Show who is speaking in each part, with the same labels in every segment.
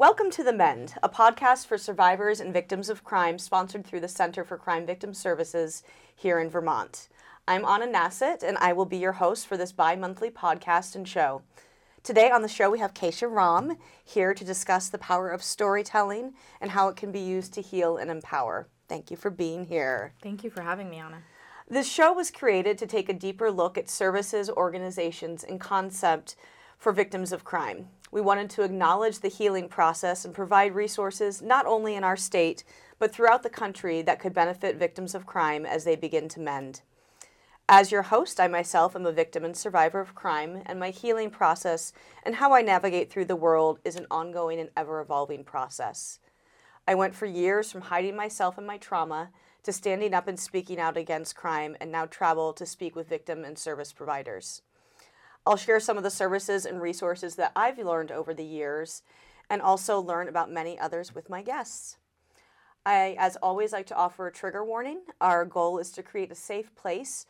Speaker 1: Welcome to The Mend, a podcast for survivors and victims of crime sponsored through the Center for Crime Victim Services here in Vermont. I'm Anna Nassett, and I will be your host for this bi monthly podcast and show. Today on the show, we have Kesha Ram here to discuss the power of storytelling and how it can be used to heal and empower. Thank you for being here.
Speaker 2: Thank you for having me, Anna.
Speaker 1: This show was created to take a deeper look at services, organizations, and concept for victims of crime. We wanted to acknowledge the healing process and provide resources not only in our state, but throughout the country that could benefit victims of crime as they begin to mend. As your host, I myself am a victim and survivor of crime, and my healing process and how I navigate through the world is an ongoing and ever evolving process. I went for years from hiding myself and my trauma to standing up and speaking out against crime, and now travel to speak with victim and service providers. I'll share some of the services and resources that I've learned over the years and also learn about many others with my guests. I, as always, like to offer a trigger warning. Our goal is to create a safe place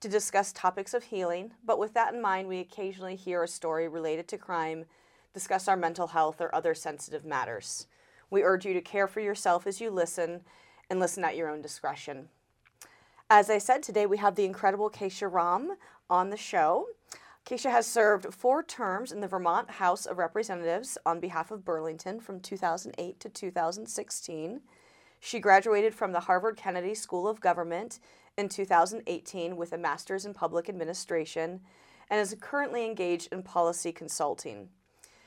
Speaker 1: to discuss topics of healing, but with that in mind, we occasionally hear a story related to crime, discuss our mental health, or other sensitive matters. We urge you to care for yourself as you listen and listen at your own discretion. As I said, today we have the incredible Kesha Ram on the show. Kesha has served four terms in the Vermont House of Representatives on behalf of Burlington from 2008 to 2016. She graduated from the Harvard Kennedy School of Government in 2018 with a master's in public administration and is currently engaged in policy consulting.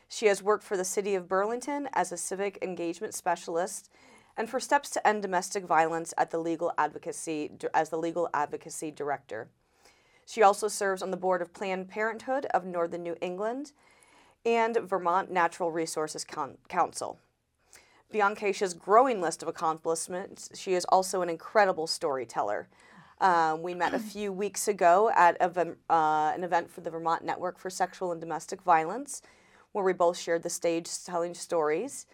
Speaker 1: She has worked for the City of Burlington as a civic engagement specialist and for Steps to End Domestic Violence at the Legal Advocacy as the Legal Advocacy Director. She also serves on the board of Planned Parenthood of Northern New England and Vermont Natural Resources Con- Council. Beyond Kesha's growing list of accomplishments, she is also an incredible storyteller. Um, we met a few weeks ago at a, uh, an event for the Vermont Network for Sexual and Domestic Violence, where we both shared the stage telling stories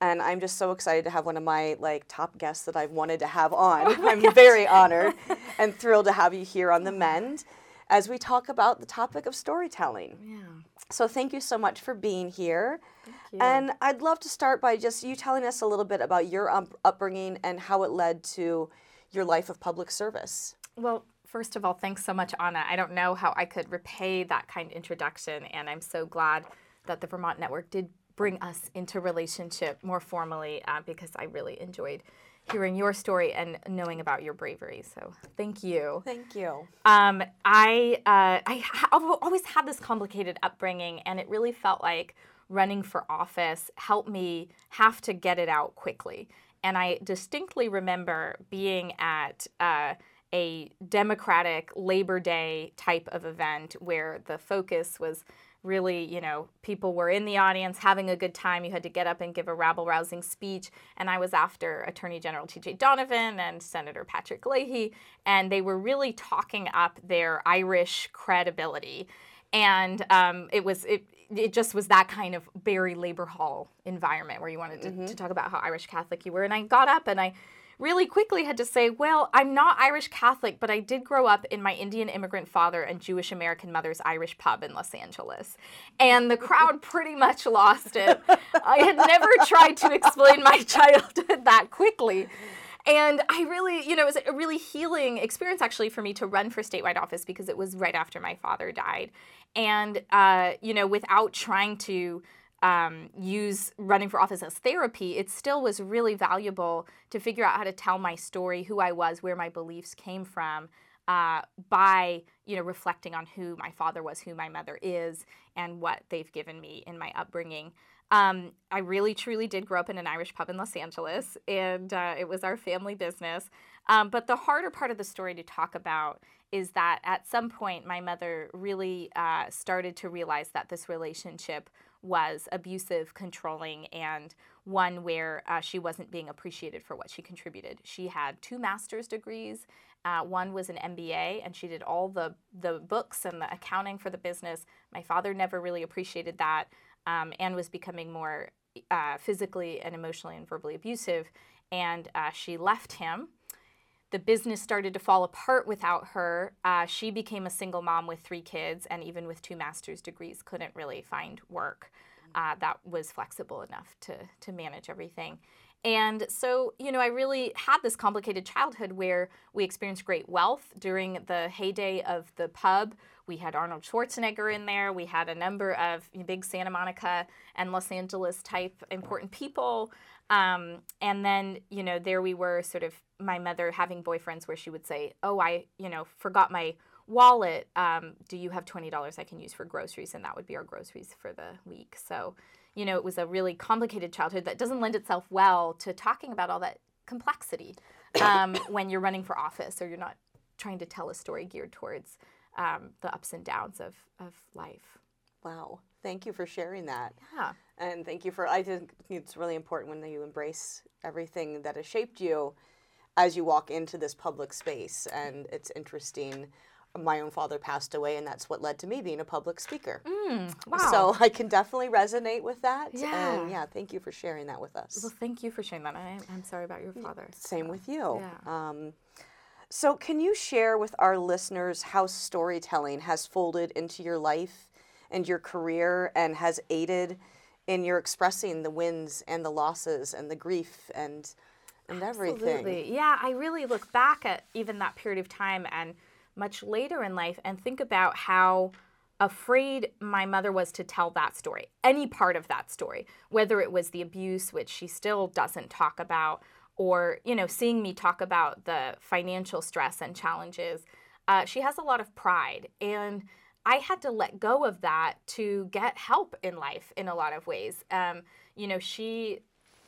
Speaker 1: and I'm just so excited to have one of my like top guests that I've wanted to have on. Oh I'm gosh. very honored and thrilled to have you here on the Mend as we talk about the topic of storytelling. Yeah. So thank you so much for being here. And I'd love to start by just you telling us a little bit about your um, upbringing and how it led to your life of public service.
Speaker 2: Well, first of all, thanks so much, Anna. I don't know how I could repay that kind introduction, and I'm so glad that the Vermont Network did bring us into relationship more formally uh, because I really enjoyed hearing your story and knowing about your bravery. So thank you.
Speaker 1: Thank you.
Speaker 2: Um, I uh, I have always had this complicated upbringing, and it really felt like running for office helped me have to get it out quickly. And I distinctly remember being at. Uh, a Democratic Labor Day type of event where the focus was really, you know, people were in the audience having a good time. You had to get up and give a rabble rousing speech. And I was after Attorney General T.J. Donovan and Senator Patrick Leahy, and they were really talking up their Irish credibility. And um, it was, it, it just was that kind of Barre Labor Hall environment where you wanted to, mm-hmm. to talk about how Irish Catholic you were. And I got up and I really quickly had to say, well, I'm not Irish Catholic, but I did grow up in my Indian immigrant father and Jewish American mother's Irish pub in Los Angeles. And the crowd pretty much lost it. I had never tried to explain my childhood that quickly. And I really, you know, it was a really healing experience actually for me to run for statewide office because it was right after my father died. And, uh, you know, without trying to um, use running for office as therapy, it still was really valuable to figure out how to tell my story, who I was, where my beliefs came from, uh, by you know reflecting on who my father was, who my mother is, and what they've given me in my upbringing. Um, I really truly did grow up in an Irish pub in Los Angeles, and uh, it was our family business. Um, but the harder part of the story to talk about is that at some point my mother really uh, started to realize that this relationship was abusive, controlling, and one where uh, she wasn't being appreciated for what she contributed. She had two master's degrees. Uh, one was an MBA, and she did all the the books and the accounting for the business. My father never really appreciated that, um, and was becoming more uh, physically and emotionally and verbally abusive. And uh, she left him the business started to fall apart without her. Uh, she became a single mom with three kids, and even with two master's degrees, couldn't really find work. uh, that was flexible enough to to manage everything. And so, you know, I really had this complicated childhood where we experienced great wealth during the heyday of the pub. We had Arnold Schwarzenegger in there. We had a number of big Santa Monica and Los Angeles type important people. Um, and then, you know, there we were, sort of my mother having boyfriends where she would say, Oh, I, you know, forgot my wallet. Um, do you have $20 I can use for groceries? And that would be our groceries for the week. So, you know, it was a really complicated childhood that doesn't lend itself well to talking about all that complexity um, when you're running for office or you're not trying to tell a story geared towards um, the ups and downs of, of life.
Speaker 1: Wow. Thank you for sharing that.
Speaker 2: Yeah.
Speaker 1: And thank you for, I think it's really important when you embrace everything that has shaped you as you walk into this public space. And it's interesting my own father passed away, and that's what led to me being a public speaker.
Speaker 2: Mm, wow.
Speaker 1: So I can definitely resonate with that.
Speaker 2: Yeah.
Speaker 1: And yeah, thank you for sharing that with us.
Speaker 2: well, thank you for sharing that. I, I'm sorry about your father.
Speaker 1: Same with you.
Speaker 2: Yeah.
Speaker 1: Um, so, can you share with our listeners how storytelling has folded into your life and your career and has aided in your expressing the wins and the losses and the grief and and everything?
Speaker 2: Absolutely. Yeah, I really look back at even that period of time and much later in life and think about how afraid my mother was to tell that story, any part of that story, whether it was the abuse, which she still doesn't talk about, or you know, seeing me talk about the financial stress and challenges. Uh, she has a lot of pride, and I had to let go of that to get help in life in a lot of ways. Um, you know, she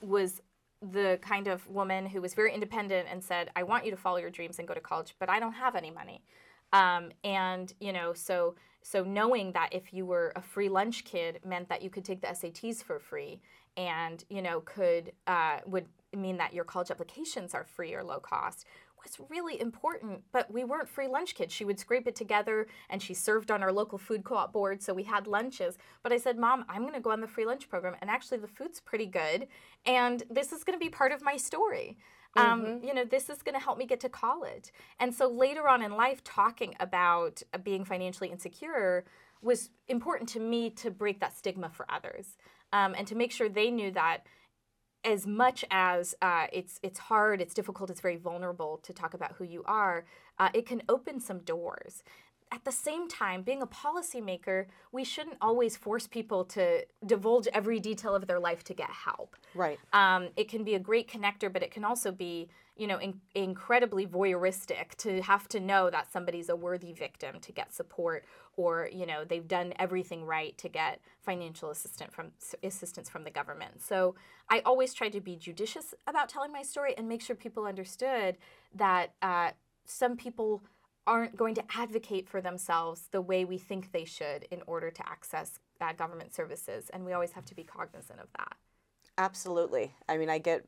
Speaker 2: was the kind of woman who was very independent and said, I want you to follow your dreams and go to college, but I don't have any money. Um, and you know, so so knowing that if you were a free lunch kid meant that you could take the SATs for free, and you know could uh, would mean that your college applications are free or low cost was really important. But we weren't free lunch kids. She would scrape it together, and she served on our local food co-op board, so we had lunches. But I said, Mom, I'm going to go on the free lunch program, and actually the food's pretty good, and this is going to be part of my story. Um, you know, this is going to help me get to college. And so later on in life, talking about being financially insecure was important to me to break that stigma for others um, and to make sure they knew that as much as uh, it's it's hard, it's difficult, it's very vulnerable to talk about who you are, uh, it can open some doors. At the same time, being a policymaker, we shouldn't always force people to divulge every detail of their life to get help.
Speaker 1: Right.
Speaker 2: Um, it can be a great connector, but it can also be, you know, in, incredibly voyeuristic to have to know that somebody's a worthy victim to get support, or you know, they've done everything right to get financial assistance from assistance from the government. So I always tried to be judicious about telling my story and make sure people understood that uh, some people aren't going to advocate for themselves the way we think they should in order to access uh, government services, and we always have to be cognizant of that.
Speaker 1: Absolutely. I mean, I get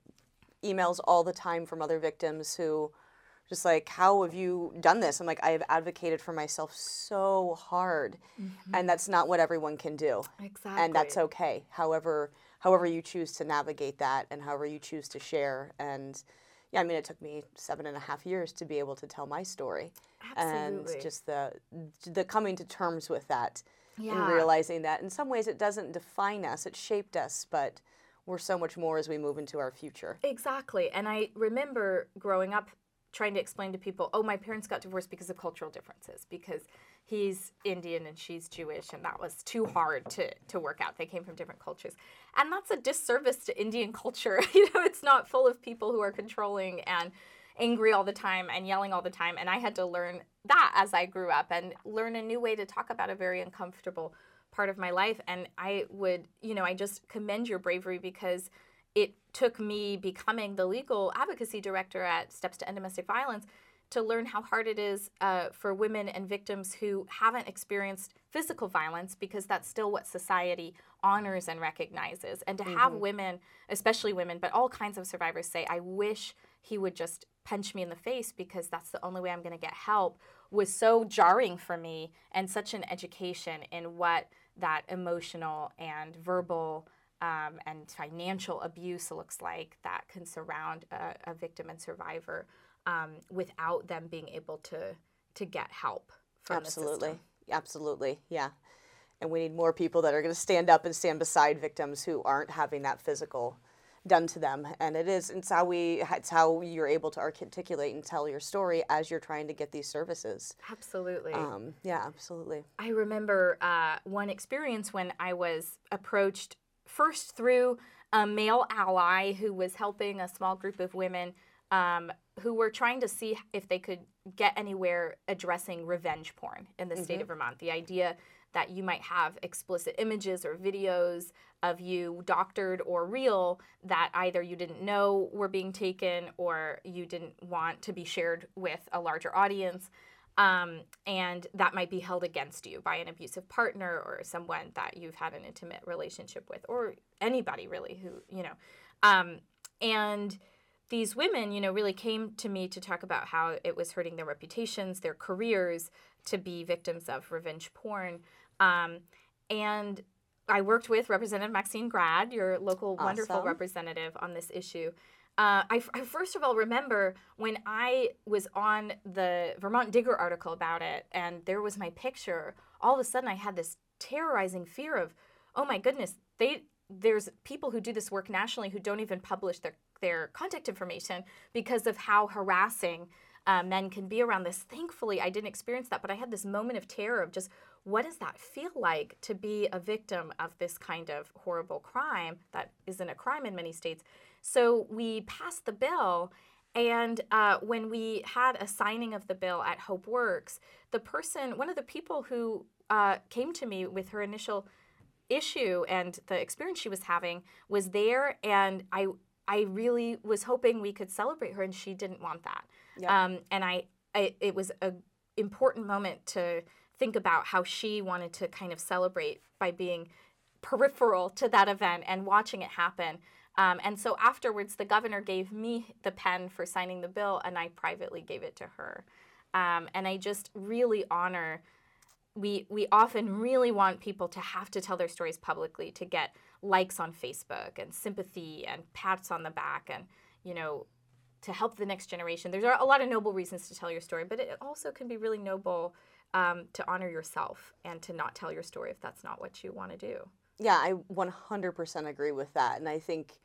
Speaker 1: emails all the time from other victims who just like, how have you done this? I'm like, I have advocated for myself so hard, mm-hmm. and that's not what everyone can do.
Speaker 2: Exactly.
Speaker 1: And that's okay. However, however you choose to navigate that, and however you choose to share, and yeah, I mean, it took me seven and a half years to be able to tell my story,
Speaker 2: Absolutely.
Speaker 1: and just the the coming to terms with that,
Speaker 2: Yeah.
Speaker 1: and realizing that in some ways it doesn't define us, it shaped us, but we're so much more as we move into our future.
Speaker 2: Exactly. And I remember growing up trying to explain to people, oh, my parents got divorced because of cultural differences, because he's Indian and she's Jewish, and that was too hard to, to work out. They came from different cultures. And that's a disservice to Indian culture. you know, it's not full of people who are controlling and angry all the time and yelling all the time. And I had to learn that as I grew up and learn a new way to talk about a very uncomfortable part of my life. And I would, you know, I just commend your bravery because it took me becoming the legal advocacy director at Steps to End Domestic Violence to learn how hard it is uh, for women and victims who haven't experienced physical violence because that's still what society honors and recognizes. And to have women, especially women, but all kinds of survivors say, I wish he would just punch me in the face because that's the only way I'm going to get help was so jarring for me and such an education in what that emotional and verbal um, and financial abuse looks like that can surround a, a victim and survivor um, without them being able to to get help from
Speaker 1: Absolutely. Absolutely. Yeah. and we need more people that are going to stand up and stand beside victims who aren't having that physical done to them and it is it's how we it's how you're able to articulate and tell your story as you're trying to get these services
Speaker 2: Absolutely.
Speaker 1: um, yeah absolutely
Speaker 2: I remember uh, one experience when I was approached first through a male ally who was helping a small group of women um, who were trying to see if they could get anywhere addressing revenge porn in the state of Vermont. The idea that you might have explicit images or videos of you, doctored or real, that either you didn't know were being taken or you didn't want to be shared with a larger audience. Um, and that might be held against you by an abusive partner or someone that you've had an intimate relationship with, or anybody really who, you know. Um, and these women, you know, really came to me to talk about how it was hurting their reputations, their careers, to be victims of revenge porn. Um, and I worked with Representative Maxine Grad, your local wonderful
Speaker 1: Awesome.
Speaker 2: representative, on this issue. Uh, I, I first of all remember when I was on the Vermont Digger article about it, and there was my picture. All of a sudden, I had this terrorizing fear of, oh my goodness, they there's people who do this work nationally who don't even publish their their contact information because of how harassing uh, men can be around this. Thankfully, I didn't experience that, but I had this moment of terror of just what does that feel like to be a victim of this kind of horrible crime that isn't a crime in many states. So we passed the bill. And uh, when we had a signing of the bill at Hope Works, the person, one of the people who uh, came to me with her initial issue and the experience she was having was there and i i really was hoping we could celebrate her and she didn't want that
Speaker 1: Yeah.
Speaker 2: um, and I, I it was a important moment to think about how she wanted to kind of celebrate by being peripheral to that event and watching it happen um, and so afterwards the governor gave me the pen for signing the bill and i privately gave it to her um, and i just really honor we we often really want people to have to tell their stories publicly to get likes on Facebook and sympathy and pats on the back and you know to help the next generation. There's a lot of noble reasons to tell your story, but it also can be really noble um, to honor yourself and to not tell your story if that's not what you want to do.
Speaker 1: Yeah, I 100% agree with that. And I think,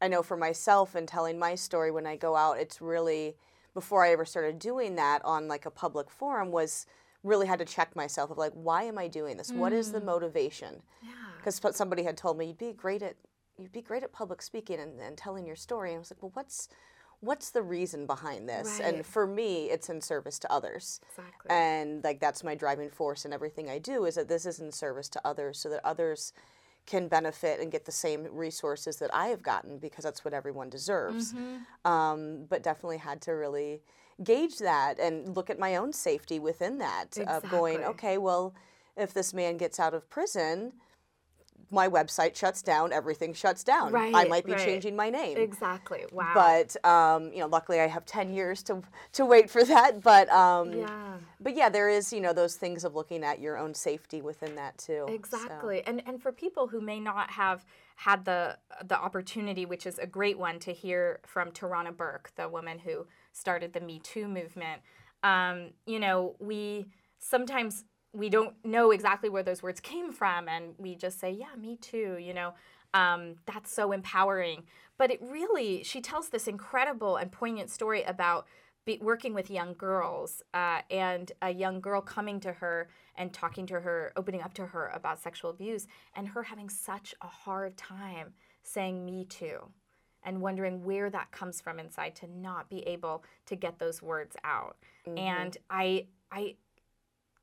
Speaker 1: I know for myself and telling my story when I go out, it's really, before I ever started doing that on like a public forum, was really had to check myself of like, why am I doing this? What is the motivation?
Speaker 2: Yeah.
Speaker 1: Because somebody had told me, you'd be great at, you'd be great at public speaking and, and telling your story. And I was like, well, what's, what's the reason behind this?
Speaker 2: Right.
Speaker 1: And for me, it's in service to others
Speaker 2: Exactly.
Speaker 1: and like that's my driving force in everything I do is that this is in service to others so that others can benefit and get the same resources that I have gotten because that's what everyone deserves.
Speaker 2: Mm-hmm.
Speaker 1: Um, but definitely had to really gauge that and look at my own safety within that of going, okay, well, if this man gets out of prison, my website shuts down, everything shuts down.
Speaker 2: Right, I
Speaker 1: might be
Speaker 2: right.
Speaker 1: changing my name
Speaker 2: exactly. Wow.
Speaker 1: but um, you know, luckily I have ten years to to wait for that. But um,
Speaker 2: yeah.
Speaker 1: but yeah, there is you know those things of looking at your own safety within that too. so.
Speaker 2: Exactly. And and for people who may not have had the the opportunity, which is a great one to hear from Tarana Burke, the woman who started the Me Too movement, um, you know, we sometimes we don't know exactly where those words came from and we just say, Yeah, me too, you know. Um, that's so empowering. But it really, she tells this incredible and poignant story about be, working with young girls uh, and a young girl coming to her and talking to her, opening up to her about sexual abuse, and her having such a hard time saying me too and wondering where that comes from inside to not be able to get those words out. And I, I,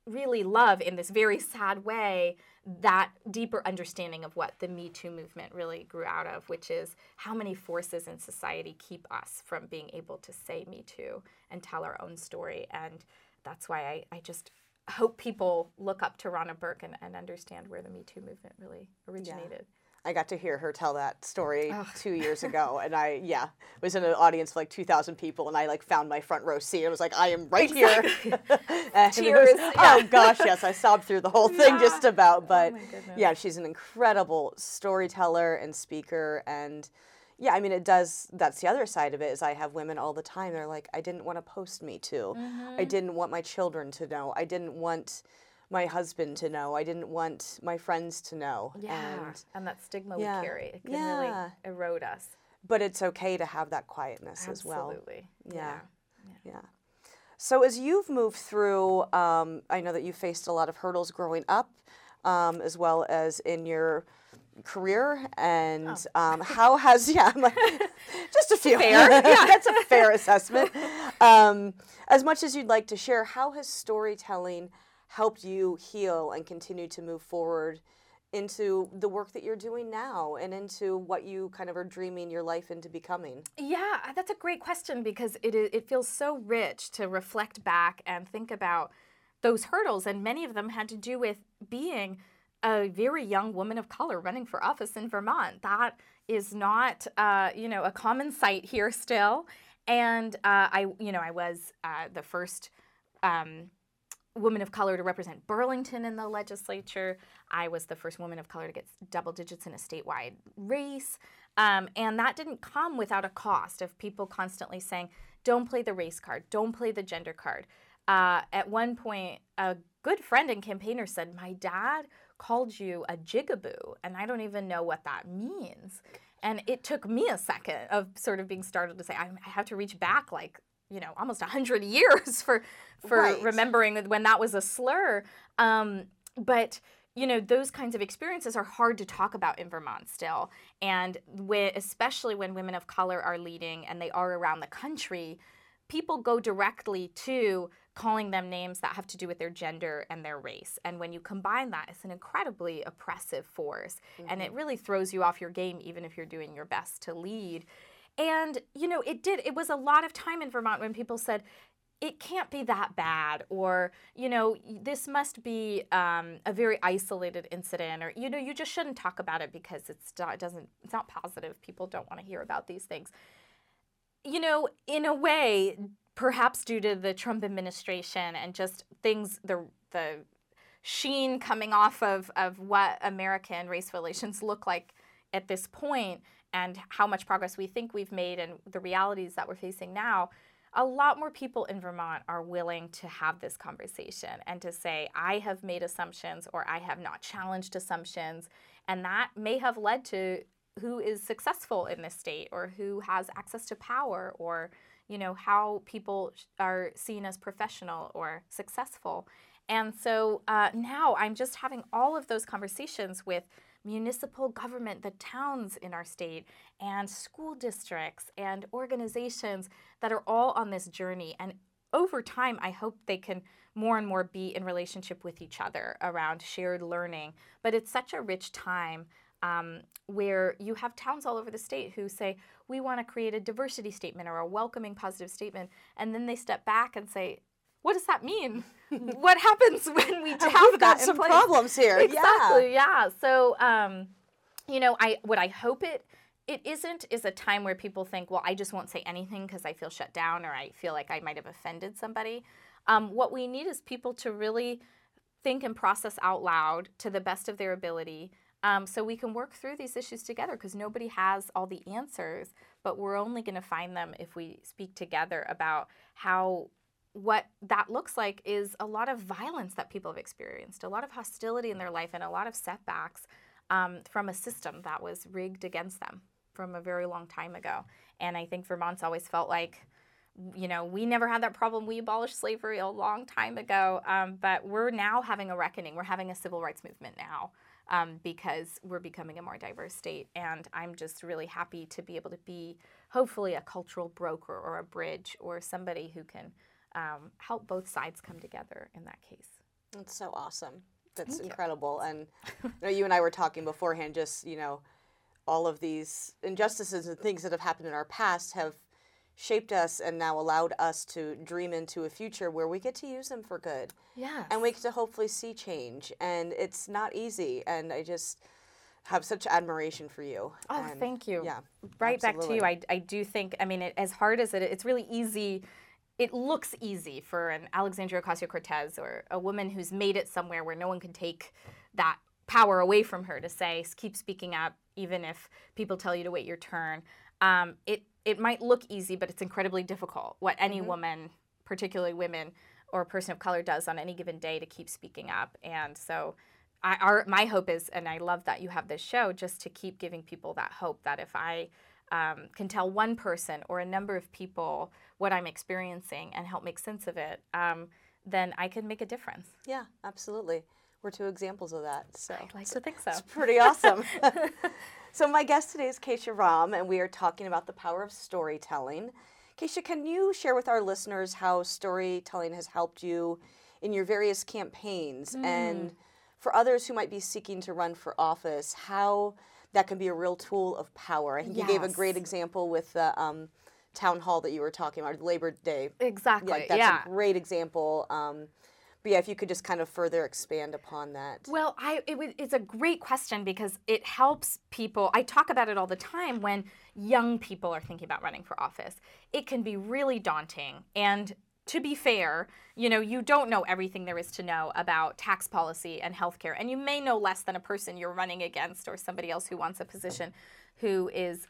Speaker 2: really love in this very sad way that deeper understanding of what the Me Too movement really grew out of, which is how many forces in society keep us from being able to say Me Too and tell our own story. And that's why I, I just hope people look up Tarana Burke and, and understand where the Me Too movement really originated.
Speaker 1: I got to hear her tell that story two years ago, and I yeah was in an audience of like two thousand people, and I like found my front row seat. and was like, I am right here. And
Speaker 2: Tears,
Speaker 1: Oh gosh, yes, I sobbed through the whole thing just about. Oh, but
Speaker 2: my goodness.
Speaker 1: yeah, she's an incredible storyteller and speaker, and yeah, I mean, it does. That's the other side of it. Is I have women all the time. They're like, I didn't want to post me too. I mm-hmm. didn't want my children to know. I didn't want my husband to know. I didn't want my friends to know.
Speaker 2: Yeah.
Speaker 1: And,
Speaker 2: And, that stigma
Speaker 1: Yeah.
Speaker 2: we carry, it can
Speaker 1: Yeah.
Speaker 2: really erode us.
Speaker 1: but it's okay to have that quietness as well.
Speaker 2: Absolutely.
Speaker 1: Yeah. Yeah. So as you've moved through, um, I know that you faced a lot of hurdles growing up, um, as well as in your career. And um, how has yeah, I'm like, just a few.
Speaker 2: Fair,
Speaker 1: yeah, that's a fair assessment. Um, as much as you'd like to share, how has storytelling helped you heal and continue to move forward? Into the work that you're doing now and into what you kind of are dreaming your life into becoming.
Speaker 2: Yeah, that's a great question because it it feels so rich to reflect back and think about those hurdles, and many of them had to do with being a very young woman of color running for office in Vermont. That is not, uh, you know, a common sight here still. And uh, I, you know, I was uh, the first. Um, woman of color to represent Burlington in the legislature. I was the first woman of color to get double digits in a statewide race. Um, and that didn't come without a cost of people constantly saying, don't play the race card, don't play the gender card. Uh, at one point, a good friend and campaigner said, My dad called you a jigaboo, and I don't even know what that means. And it took me a second of sort of being startled to say, I have to reach back like you know almost 100 years for for
Speaker 1: Right.
Speaker 2: remembering when that was a slur. Um, but you know those kinds of experiences are hard to talk about in vermont still. And whe- especially when women of color are leading and they are around the country people go directly to calling them names that have to do with their gender and their race. And when you combine that it's an incredibly oppressive force. And it really throws you off your game even if you're doing your best to lead and, you know, it did, it was a lot of time in Vermont when people said, it can't be that bad, or, you know, this must be um, a very isolated incident, or, you know, you just shouldn't talk about it because it's not, it doesn't, it's not positive. People don't want to hear about these things. You know, in a way, perhaps due to the Trump administration and just things, the, the, sheen coming off of, of what American race relations look like at this point and how much progress we think we've made and the realities that we're facing now, a lot more people in Vermont are willing to have this conversation and to say, I have made assumptions or I have not challenged assumptions. And that may have led to who is successful in this state or who has access to power or you know how people are seen as professional or successful and so uh, now i'm just having all of those conversations with municipal government the towns in our state and school districts and organizations that are all on this journey and over time i hope they can more and more be in relationship with each other around shared learning but it's such a rich time um, where you have towns all over the state who say, we want to create a diversity statement or a welcoming positive statement. And then they step back and say, what does that mean? what happens when we have
Speaker 1: We've
Speaker 2: that
Speaker 1: got
Speaker 2: in
Speaker 1: some
Speaker 2: place?
Speaker 1: problems here. Yeah.
Speaker 2: Exactly. Yeah. So, um, you know, I what I hope it it isn't is a time where people think, well, I just won't say anything because I feel shut down or I feel like I might have offended somebody. Um, what we need is people to really think and process out loud to the best of their ability. Um, so we can work through these issues together because nobody has all the answers, but we're only going to find them if we speak together about how what that looks like is a lot of violence that people have experienced, a lot of hostility in their life, and a lot of setbacks um, from a system that was rigged against them from a very long time ago. And I think Vermont's always felt like, you know, we never had that problem. We abolished slavery a long time ago, um, but we're now having a reckoning. We're having a civil rights movement now um, because we're becoming a more diverse state. And I'm just really happy to be able to be, hopefully, a cultural broker or a bridge or somebody who can um, help both sides come together in that case.
Speaker 1: That's so awesome. That's incredible. And you, know, you and I were talking beforehand, just, you know, all of these injustices and things that have happened in our past have shaped us and now allowed us to dream into a future where we get to use them for good.
Speaker 2: Yeah.
Speaker 1: And we get to hopefully see change. And it's not easy. And I just have such admiration for you.
Speaker 2: Oh,
Speaker 1: And,
Speaker 2: thank you.
Speaker 1: Yeah.
Speaker 2: right back to you. I, I do think, I mean, it, as hard as it, it's really easy. It looks easy for an Alexandria Ocasio Cortez or a woman who's made it somewhere where no one can take that power away from her to say, keep speaking up, even if people tell you to wait your turn. Um, it, it might look easy, but it's incredibly difficult. What any woman, particularly women, or a person of color does on any given day to keep speaking up. And so, I, our my hope is, and I love that you have this show, just to keep giving people that hope that if I um, can tell one person or a number of people what I'm experiencing and help make sense of it, um, then I can make a difference.
Speaker 1: Yeah, absolutely. We're two examples of that. So
Speaker 2: I'd like to think so.
Speaker 1: it's pretty awesome. so my guest today is Kesha Ram, and we are talking about the power of storytelling. Kesha, can you share with our listeners how storytelling has helped you in your various campaigns and for others who might be seeking to run for office, how that can be a real tool of power? I think you gave a great example with the um, town hall that you were talking about, Labor Day.
Speaker 2: Exactly.
Speaker 1: Like that's
Speaker 2: yeah.
Speaker 1: a great example. Um, but yeah, if you could just kind of further expand upon that.
Speaker 2: Well, I it was, it's a great question because it helps people. I talk about it all the time when young people are thinking about running for office. It can be really daunting and to be fair, you know, you don't know everything there is to know about tax policy and healthcare, and you may know less than a person you're running against or somebody else who wants a position who is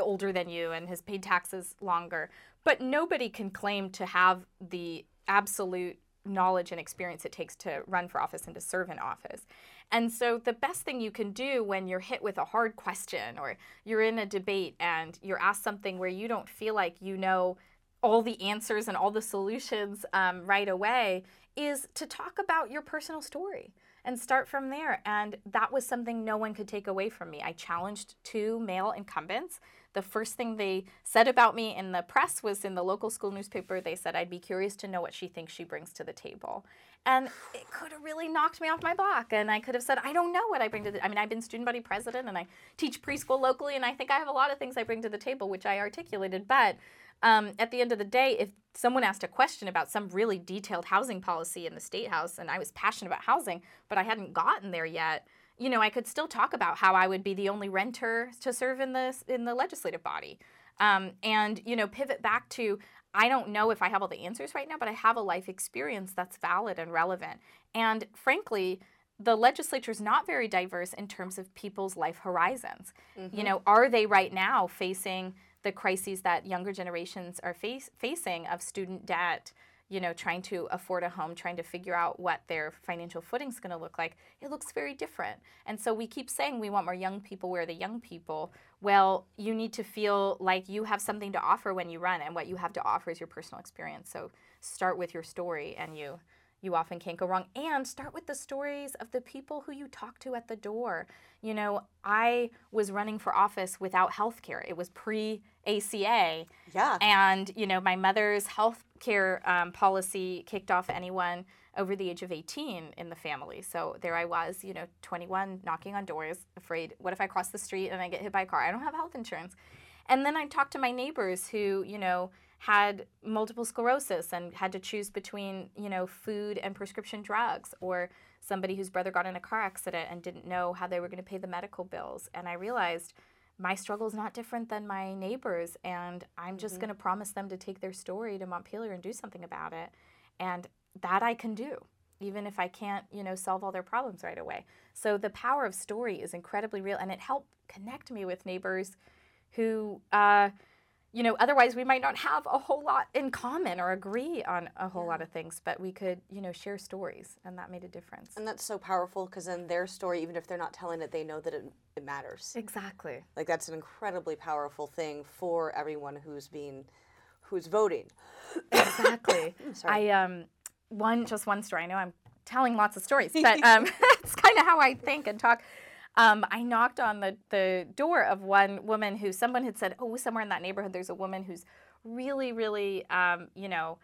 Speaker 2: older than you and has paid taxes longer. But nobody can claim to have the absolute knowledge and experience it takes to run for office and to serve in office. And so the best thing you can do when you're hit with a hard question or you're in a debate and you're asked something where you don't feel like you know all the answers and all the solutions um, right away is to talk about your personal story and start from there. And that was something no one could take away from me. I challenged two male incumbents. The first thing they said about me in the press was in the local school newspaper, they said, I'd be curious to know what she thinks she brings to the table. And it could have really knocked me off my block. And I could have said, I don't know what I bring to the I mean, I've been student body president and I teach preschool locally, and I think I have a lot of things I bring to the table, which I articulated. But um, at the end of the day, if someone asked a question about some really detailed housing policy in the state house, and I was passionate about housing, but I hadn't gotten there yet, you know, I could still talk about how I would be the only renter to serve in the in the legislative body, um, and you know, pivot back to I don't know if I have all the answers right now, but I have a life experience that's valid and relevant, and frankly. The legislature is not very diverse in terms of people's life horizons. You know, are they right now facing the crises that younger generations are face, facing of student debt, you know, trying to afford a home, trying to figure out what their financial footing is going to look like, it looks very different. And so we keep saying we want more young people. Where are the young people? Well, you need to feel like you have something to offer when you run, and what you have to offer is your personal experience. So start with your story, and you you often can't go wrong. And start with the stories of the people who you talk to at the door. You know, I was running for office without health care. It was pre ACA.
Speaker 1: Yeah.
Speaker 2: And, you know, my mother's health care um, policy kicked off anyone over the age of 18 in the family. So there I was, you know, 21, knocking on doors, afraid, what if I cross the street and I get hit by a car? I don't have health insurance. And then I talked to my neighbors who, you know, had multiple sclerosis and had to choose between, you know, food and prescription drugs, or somebody whose brother got in a car accident and didn't know how they were going to pay the medical bills. And I realized my struggle is not different than my neighbors, and I'm just going to promise them to take their story to Montpelier and do something about it. And that I can do, even if I can't, you know, solve all their problems right away. So the power of story is incredibly real, and it helped connect me with neighbors who, uh, you know, otherwise we might not have a whole lot in common or agree on a whole lot of things, but we could, you know, share stories, and that made a difference.
Speaker 1: And that's so powerful because then their story, even if they're not telling it, they know that it, it matters.
Speaker 2: Exactly.
Speaker 1: Like that's an incredibly powerful thing for everyone who's being, who's voting.
Speaker 2: Exactly.
Speaker 1: Sorry.
Speaker 2: I um one just one story. I know I'm telling lots of stories, but um, it's kind of how I think and talk. Um, I knocked on the, the door of one woman who someone had said, "Oh, somewhere in that neighborhood, there's a woman who's really, really, um, you know,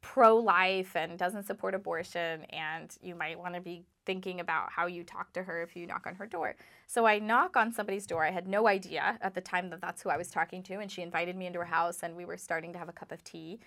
Speaker 2: pro-life and doesn't support abortion, and you might want to be thinking about how you talk to her if you knock on her door." So I knock on somebody's door. I had no idea at the time that that's who I was talking to, and she invited me into her house, and we were starting to have a cup of tea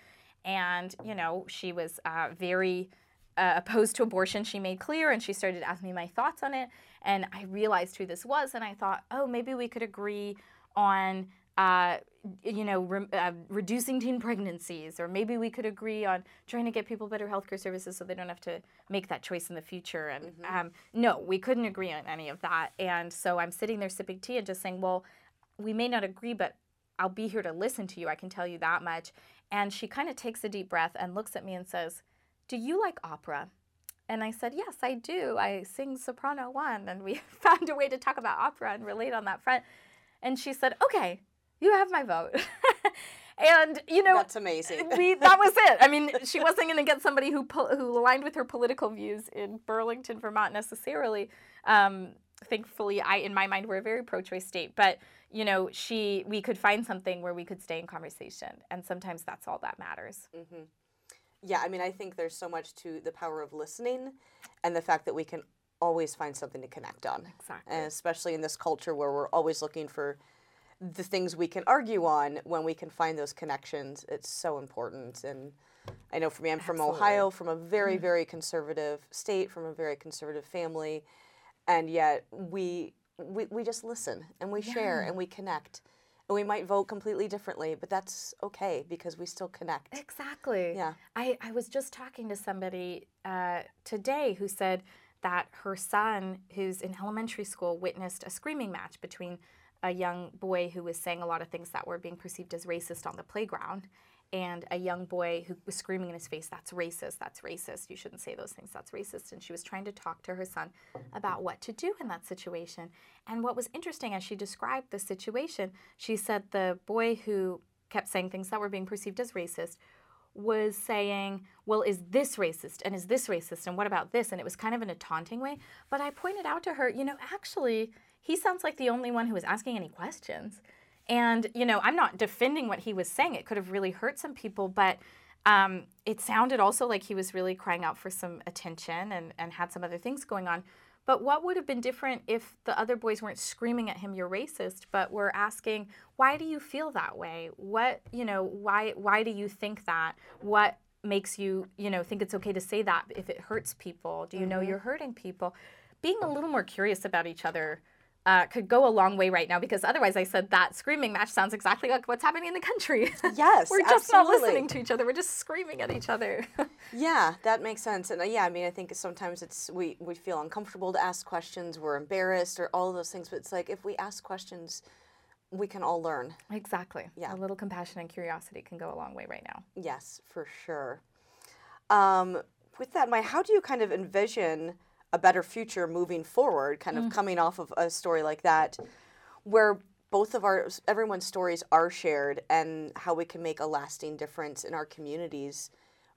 Speaker 2: and you know she was uh, very uh, opposed to abortion she made clear and she started asking me my thoughts on it and i realized who this was and i thought oh maybe we could agree on uh, you know re- uh, reducing teen pregnancies or maybe we could agree on trying to get people better healthcare services so they don't have to make that choice in the future and um, no we couldn't agree on any of that and so i'm sitting there sipping tea and just saying well we may not agree but I'll be here to listen to you. I can tell you that much. And she kind of takes a deep breath and looks at me and says, Do you like opera? And I said, Yes, I do. I sing soprano one. And we found a way to talk about opera and relate on that front. And she said, Okay, you have my vote. and you know
Speaker 1: that's amazing
Speaker 2: we, that was it i mean she wasn't going to get somebody who who aligned with her political views in burlington vermont necessarily um, thankfully i in my mind we're a very pro-choice state but you know she we could find something where we could stay in conversation and sometimes that's all that matters
Speaker 1: mm-hmm. Yeah i mean i think there's so much to the power of listening and the fact that we can always find something to connect on
Speaker 2: exactly
Speaker 1: and especially in this culture where we're always looking for the things we can argue on when we can find those connections it's so important and i know for me i'm from
Speaker 2: Absolutely.
Speaker 1: ohio from a very mm-hmm. very conservative state from a very conservative family and yet we we, we just listen and we yeah. share and we connect and we might vote completely differently but that's okay because we still connect.
Speaker 2: Exactly.
Speaker 1: Yeah.
Speaker 2: I, I was just talking to somebody uh, today who said that her son who's in elementary school witnessed a screaming match between a young boy who was saying a lot of things that were being perceived as racist on the playground and a young boy who was screaming in his face, That's racist, that's racist, you shouldn't say those things, that's racist. And she was trying to talk to her son about what to do in that situation. And what was interesting as she described the situation, she said the boy who kept saying things that were being perceived as racist was saying, Well, is this racist? And is this racist? And what about this? And it was kind of in a taunting way. But I pointed out to her, you know, actually, he sounds like the only one who was asking any questions. And, you know, I'm not defending what he was saying. It could have really hurt some people, but um, it sounded also like he was really crying out for some attention and, and had some other things going on. But what would have been different if the other boys weren't screaming at him, you're racist, but were asking, why do you feel that way? What, you know, why, why do you think that? What makes you, you know, think it's okay to say that if it hurts people? Do you mm-hmm. know you're hurting people? Being a little more curious about each other uh, could go a long way right now because otherwise I said that screaming match sounds exactly like what's happening in the country.
Speaker 1: Yes,
Speaker 2: we're just
Speaker 1: absolutely.
Speaker 2: not listening to each other. We're just screaming at each other.
Speaker 1: yeah, that makes sense. And uh, yeah, I mean, I think sometimes it's we we feel uncomfortable to ask questions, we're embarrassed, or all of those things. But it's like if we ask questions, we can all learn.
Speaker 2: Exactly. Yeah, a little compassion and curiosity can go a long way right now.
Speaker 1: Yes, for sure. Um, with that, my how do you kind of envision? A better future moving forward, kind of mm. coming off of a story like that, where both of our everyone's stories are shared and how we can make a lasting difference in our communities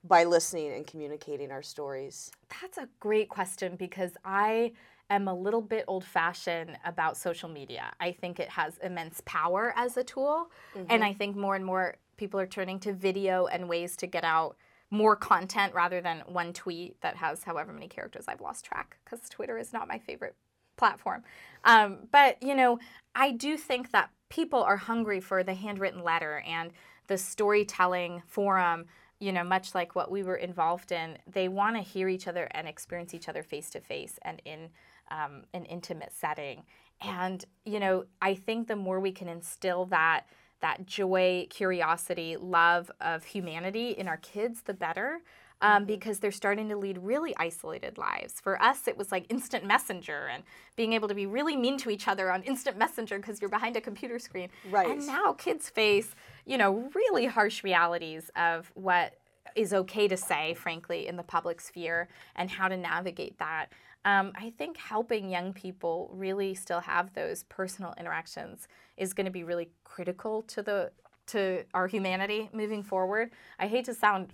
Speaker 1: by listening and communicating our stories.
Speaker 2: That's a great question because I am a little bit old fashioned about social media. I think it has immense power as a tool, mm-hmm. and I think more and more people are turning to video and ways to get out more content rather than one tweet that has however many characters I've lost track because Twitter is not my favorite platform. Um, but, you know, I do think that people are hungry for the handwritten letter and the storytelling forum, you know, much like what we were involved in. They want to hear each other and experience each other face to face and in um, an intimate setting. And, you know, I think the more we can instill that that joy, curiosity, love of humanity in our kids, the better. Um, mm-hmm. because they're starting to lead really isolated lives. For us, it was like instant messenger and being able to be really mean to each other on instant messenger because you're behind a computer screen.
Speaker 1: Right.
Speaker 2: And now kids face, you know, really harsh realities of what is okay to say, frankly, in the public sphere and how to navigate that. Um, I think helping young people really still have those personal interactions is going to be really critical to the to our humanity moving forward. I hate to sound,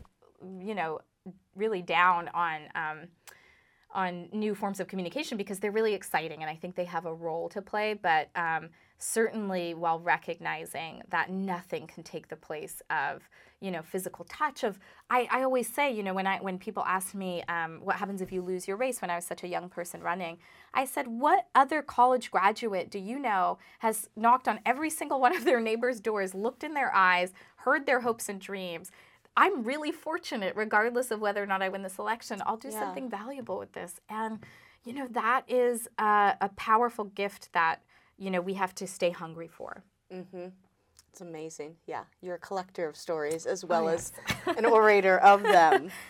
Speaker 2: you know, really down on um, on new forms of communication because they're really exciting and I think they have a role to play. But um, certainly, while recognizing that nothing can take the place of you know physical touch of I, I always say you know when I when people ask me um, what happens if you lose your race when I was such a young person running I said what other college graduate do you know has knocked on every single one of their neighbors' doors looked in their eyes heard their hopes and dreams I'm really fortunate, regardless of whether or not I win this election. I'll do yeah. something valuable with this. And, you know, that is a, a, powerful gift that, you know, we have to stay hungry for.
Speaker 1: Mm-hmm. It's amazing. Yeah. You're a collector of stories as well oh, yes. as an orator of them.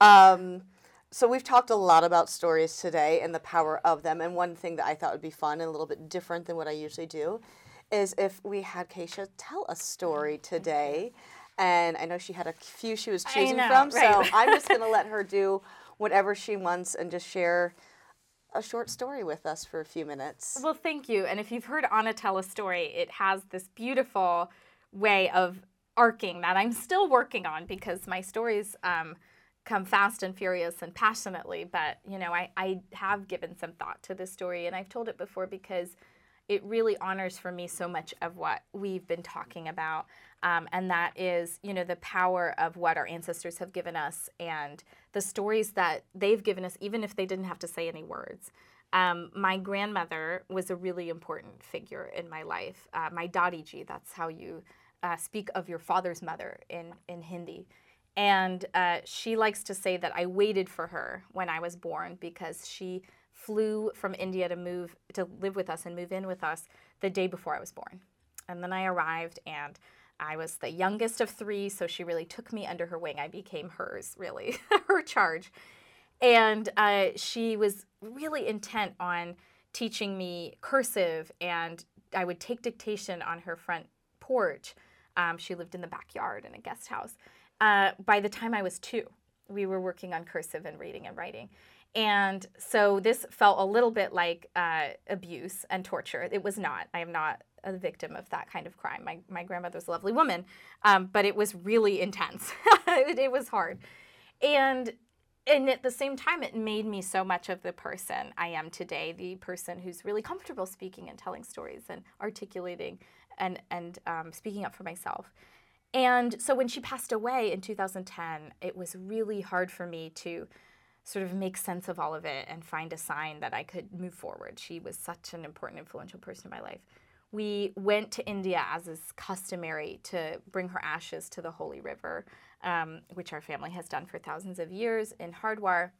Speaker 1: Um, so we've talked a lot about stories today and the power of them. And one thing that I thought would be fun and a little bit different than what I usually do is if we had Kesha tell a story today and I know she had a few she was choosing
Speaker 2: know,
Speaker 1: from.
Speaker 2: right.
Speaker 1: So I'm just going to let her do whatever she wants and just share a short story with us for a few minutes.
Speaker 2: Well, thank you. And if you've heard Anna tell a story, it has this beautiful way of arcing that I'm still working on because my stories um, come fast and furious and passionately. But, you know, I, I have given some thought to this story and I've told it before because it really honors for me so much of what we've been talking about. Um, and that is, you know, the power of what our ancestors have given us and the stories that they've given us, even if they didn't have to say any words. Um, my grandmother was a really important figure in my life. Uh, my Dadiji, that's how you uh, speak of your father's mother in, in Hindi. And uh, she likes to say that I waited for her when I was born because she flew from India to move to live with us and move in with us the day before I was born. And then I arrived and I was the youngest of three, so she really took me under her wing. I became hers, really, her charge. And uh, she was really intent on teaching me cursive, and I would take dictation on her front porch. Um, she lived in the backyard in a guest house. Uh, by the time I was two, we were working on cursive and reading and writing. And so this felt a little bit like uh, abuse and torture. It was not. I am not a victim of that kind of crime. My, my grandmother was a lovely woman, um, but it was really intense. it, it was hard. And and at the same time, it made me so much of the person I am today, the person who's really comfortable speaking and telling stories and articulating and, and um, speaking up for myself. And so when she passed away in 2010, it was really hard for me to sort of make sense of all of it and find a sign that I could move forward. She was such an important, influential person in my life. We went to India, as is customary, to bring her ashes to the Holy River um, which our family has done for thousands of years in Hardwar.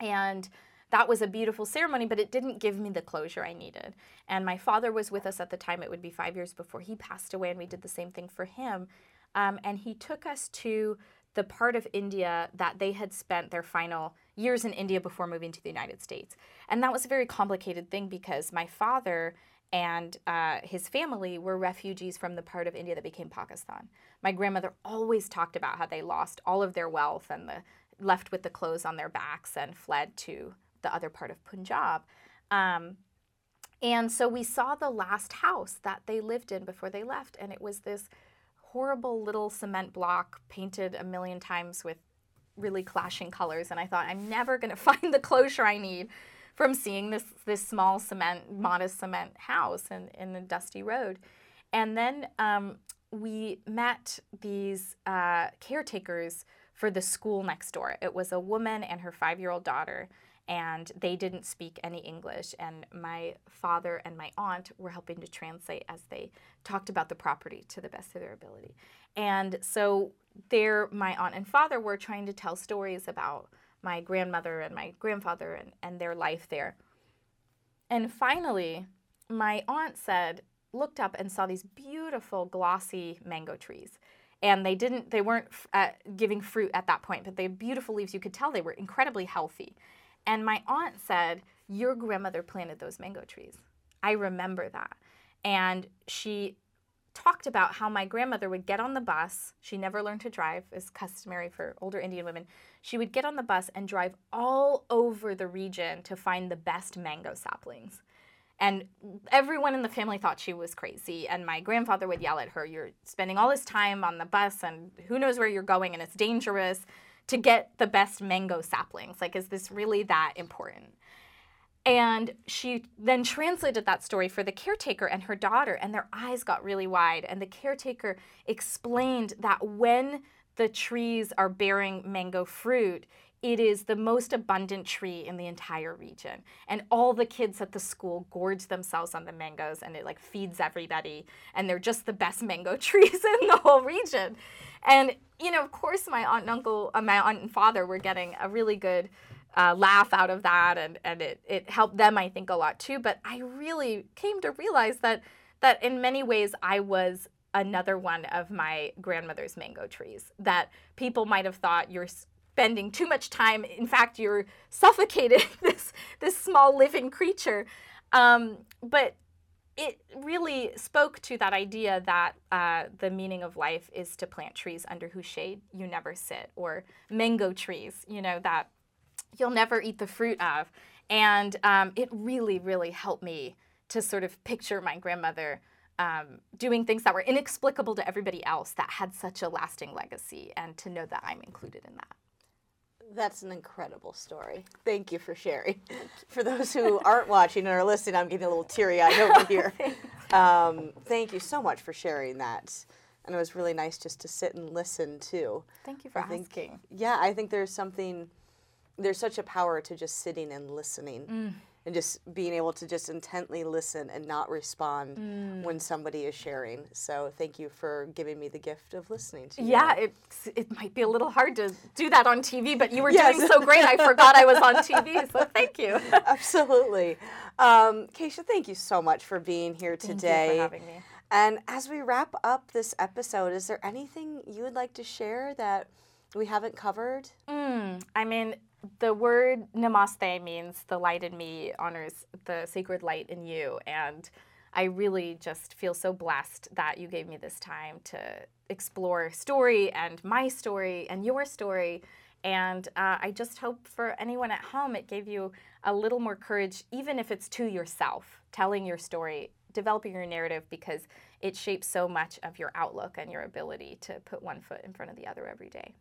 Speaker 2: And that was a beautiful ceremony, but it didn't give me the closure I needed. And my father was with us at the time. It would be five years before he passed away, and we did the same thing for him. Um, and he took us to the part of India that they had spent their final years in India before moving to the United States. And that was a very complicated thing because my father and uh, his family were refugees from the part of India that became Pakistan. My grandmother always talked about how they lost all of their wealth and the left with the clothes on their backs and fled to the other part of Punjab. Um, and so we saw the last house that they lived in before they left, and it was this horrible little cement block painted a million times with really clashing colors. And I thought, I'm never going to find the closure I need from seeing this this small cement, modest cement house in, in the dusty road. And then um, we met these uh, caretakers for the school next door. It was a woman and her five year old daughter, and they didn't speak any English. And my father and my aunt were helping to translate as they talked about the property to the best of their ability. And so there, my aunt and father were trying to tell stories about my grandmother and my grandfather and, and their life there. And finally, my aunt said, looked up and saw these beautiful glossy mango trees. And they didn't, they weren't uh, giving fruit at that point, but they had beautiful leaves. You could tell they were incredibly healthy. And my aunt said, Your grandmother planted those mango trees. I remember that. And she talked about how my grandmother would get on the bus. She never learned to drive, as customary for older Indian women. She would get on the bus and drive all over the region to find the best mango saplings. And everyone in the family thought she was crazy. And my grandfather would yell at her, You're spending all this time on the bus, and who knows where you're going, and it's dangerous to get the best mango saplings. Like, is this really that important? And she then translated that story for the caretaker and her daughter, and their eyes got really wide. And the caretaker explained that when the trees are bearing mango fruit, it is the most abundant tree in the entire region. And all the kids at the school gorge themselves on the mangoes and it like feeds everybody. And they're just the best mango trees in the whole region. And, you know, of course, my aunt and uncle, uh, my aunt and father were getting a really good uh, laugh out of that. And, and it, it helped them, I think, a lot too. But I really came to realize that, that in many ways I was another one of my grandmother's mango trees that people might have thought you're spending too much time. In fact, you're suffocating this this small living creature. Um, but it really spoke to that idea that uh, the meaning of life is to plant trees under whose shade you never sit, or mango trees, you know, that you'll never eat the fruit of. And um, it really, really helped me to sort of picture my grandmother um, doing things that were inexplicable to everybody else that had such a lasting legacy, and to know that I'm included in that.
Speaker 1: That's an incredible story. Thank you for sharing. For those who aren't watching or listening, I'm getting a little teary eyed over here. Um, thank you so much for sharing that. And it was really nice just to sit and listen too.
Speaker 2: Thank you for
Speaker 1: I think-
Speaker 2: asking.
Speaker 1: Yeah, I think there's something, there's such a power to just sitting and listening
Speaker 2: Mm.
Speaker 1: and just being able to just intently listen and not respond
Speaker 2: Mm.
Speaker 1: when somebody is sharing. So thank you for giving me the gift of listening to you.
Speaker 2: Yeah, it's, it might be a little hard to do that on TV, but you were
Speaker 1: Yes.
Speaker 2: doing so great. I forgot I was on TV, so thank you.
Speaker 1: Absolutely. Um, Kesha, thank you so much for being here
Speaker 2: Thank
Speaker 1: today.
Speaker 2: you for having me.
Speaker 1: And as we wrap up this episode, is there anything you would like to share that we haven't covered?
Speaker 2: Mm, I mean, the word namaste means the light in me honors the sacred light in you. And I really just feel so blessed that you gave me this time to explore story and my story and your story. And uh, I just hope for anyone at home, it gave you a little more courage, even if it's to yourself, telling your story, developing your narrative, because it shapes so much of your outlook and your ability to put one foot in front of the other every day.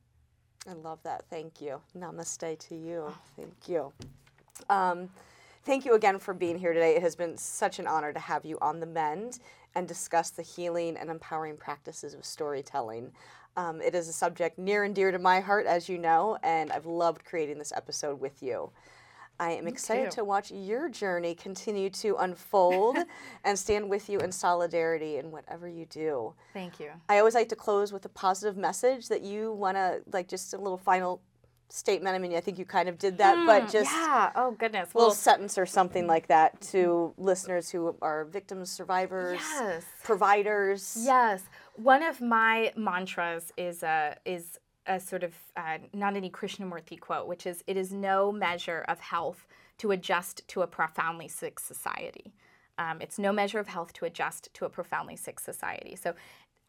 Speaker 1: I love that. Thank you. Namaste to you. Thank you. Um, thank you again for being here today. It has been such an honor to have you on the mend and discuss the healing and empowering practices of storytelling. Um, it is a subject near and dear to my heart, as you know, and I've loved creating this episode with you. I am excited
Speaker 2: too.
Speaker 1: to watch your journey continue to unfold and stand with you in solidarity in whatever you do.
Speaker 2: Thank you.
Speaker 1: I always like to close with a positive message that you want to, like, just a little final statement. I mean, I think you kind of did that, but just
Speaker 2: Hmm, yeah. Oh goodness.
Speaker 1: a little
Speaker 2: Well,
Speaker 1: sentence or something like that to listeners who are victims, survivors,
Speaker 2: yes.
Speaker 1: providers.
Speaker 2: Yes. One of my mantras is a is a sort of uh, Nandini Krishnamurti quote, which is, "It is no measure of health to adjust to a profoundly sick society. Um, it's no measure of health to adjust to a profoundly sick society." So.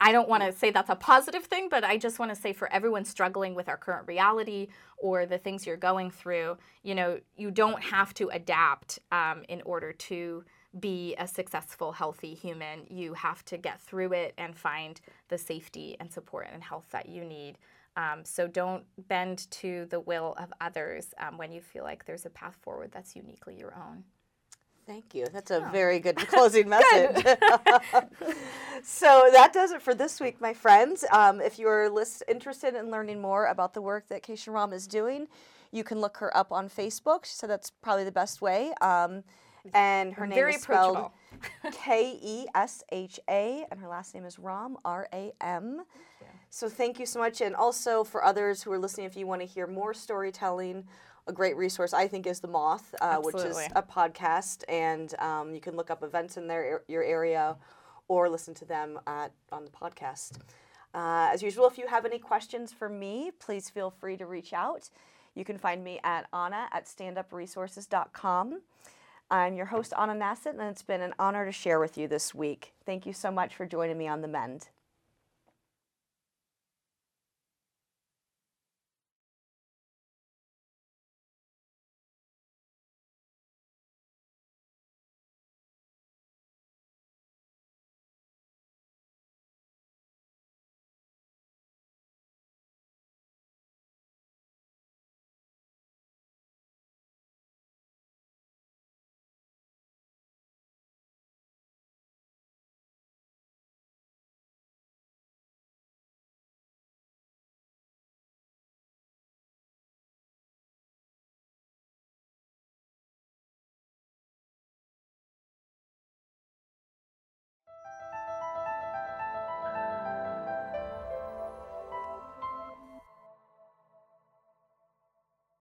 Speaker 2: I don't want to say that's a positive thing, but I just want to say for everyone struggling with our current reality or the things you're going through, you know, you don't have to adapt um, in order to be a successful, healthy human. You have to get through it and find the safety and support and health that you need. Um, so don't bend to the will of others um, when you feel like there's a path forward that's uniquely your own.
Speaker 1: Thank you. That's a very good closing message. so that does it for this week, my friends. Um, if you're list- interested in learning more about the work that Kesha Ram is doing, you can look her up on Facebook. Said that's probably the best way. Um, and her name
Speaker 2: Very
Speaker 1: is spelled. K E S H A, and her last name is Ram, R A M. So thank you so much. And also for others who are listening, if you want to hear more storytelling, a great resource I think is The Moth, uh, which is a podcast, and um, you can look up events in their your area or listen to them at on the podcast. Uh, as usual, if you have any questions for me, please feel free to reach out. You can find me at Anna at standupresources.com. I'm your host, Anna Nassett, and it's been an honor to share with you this week. Thank you so much for joining me on The Mend.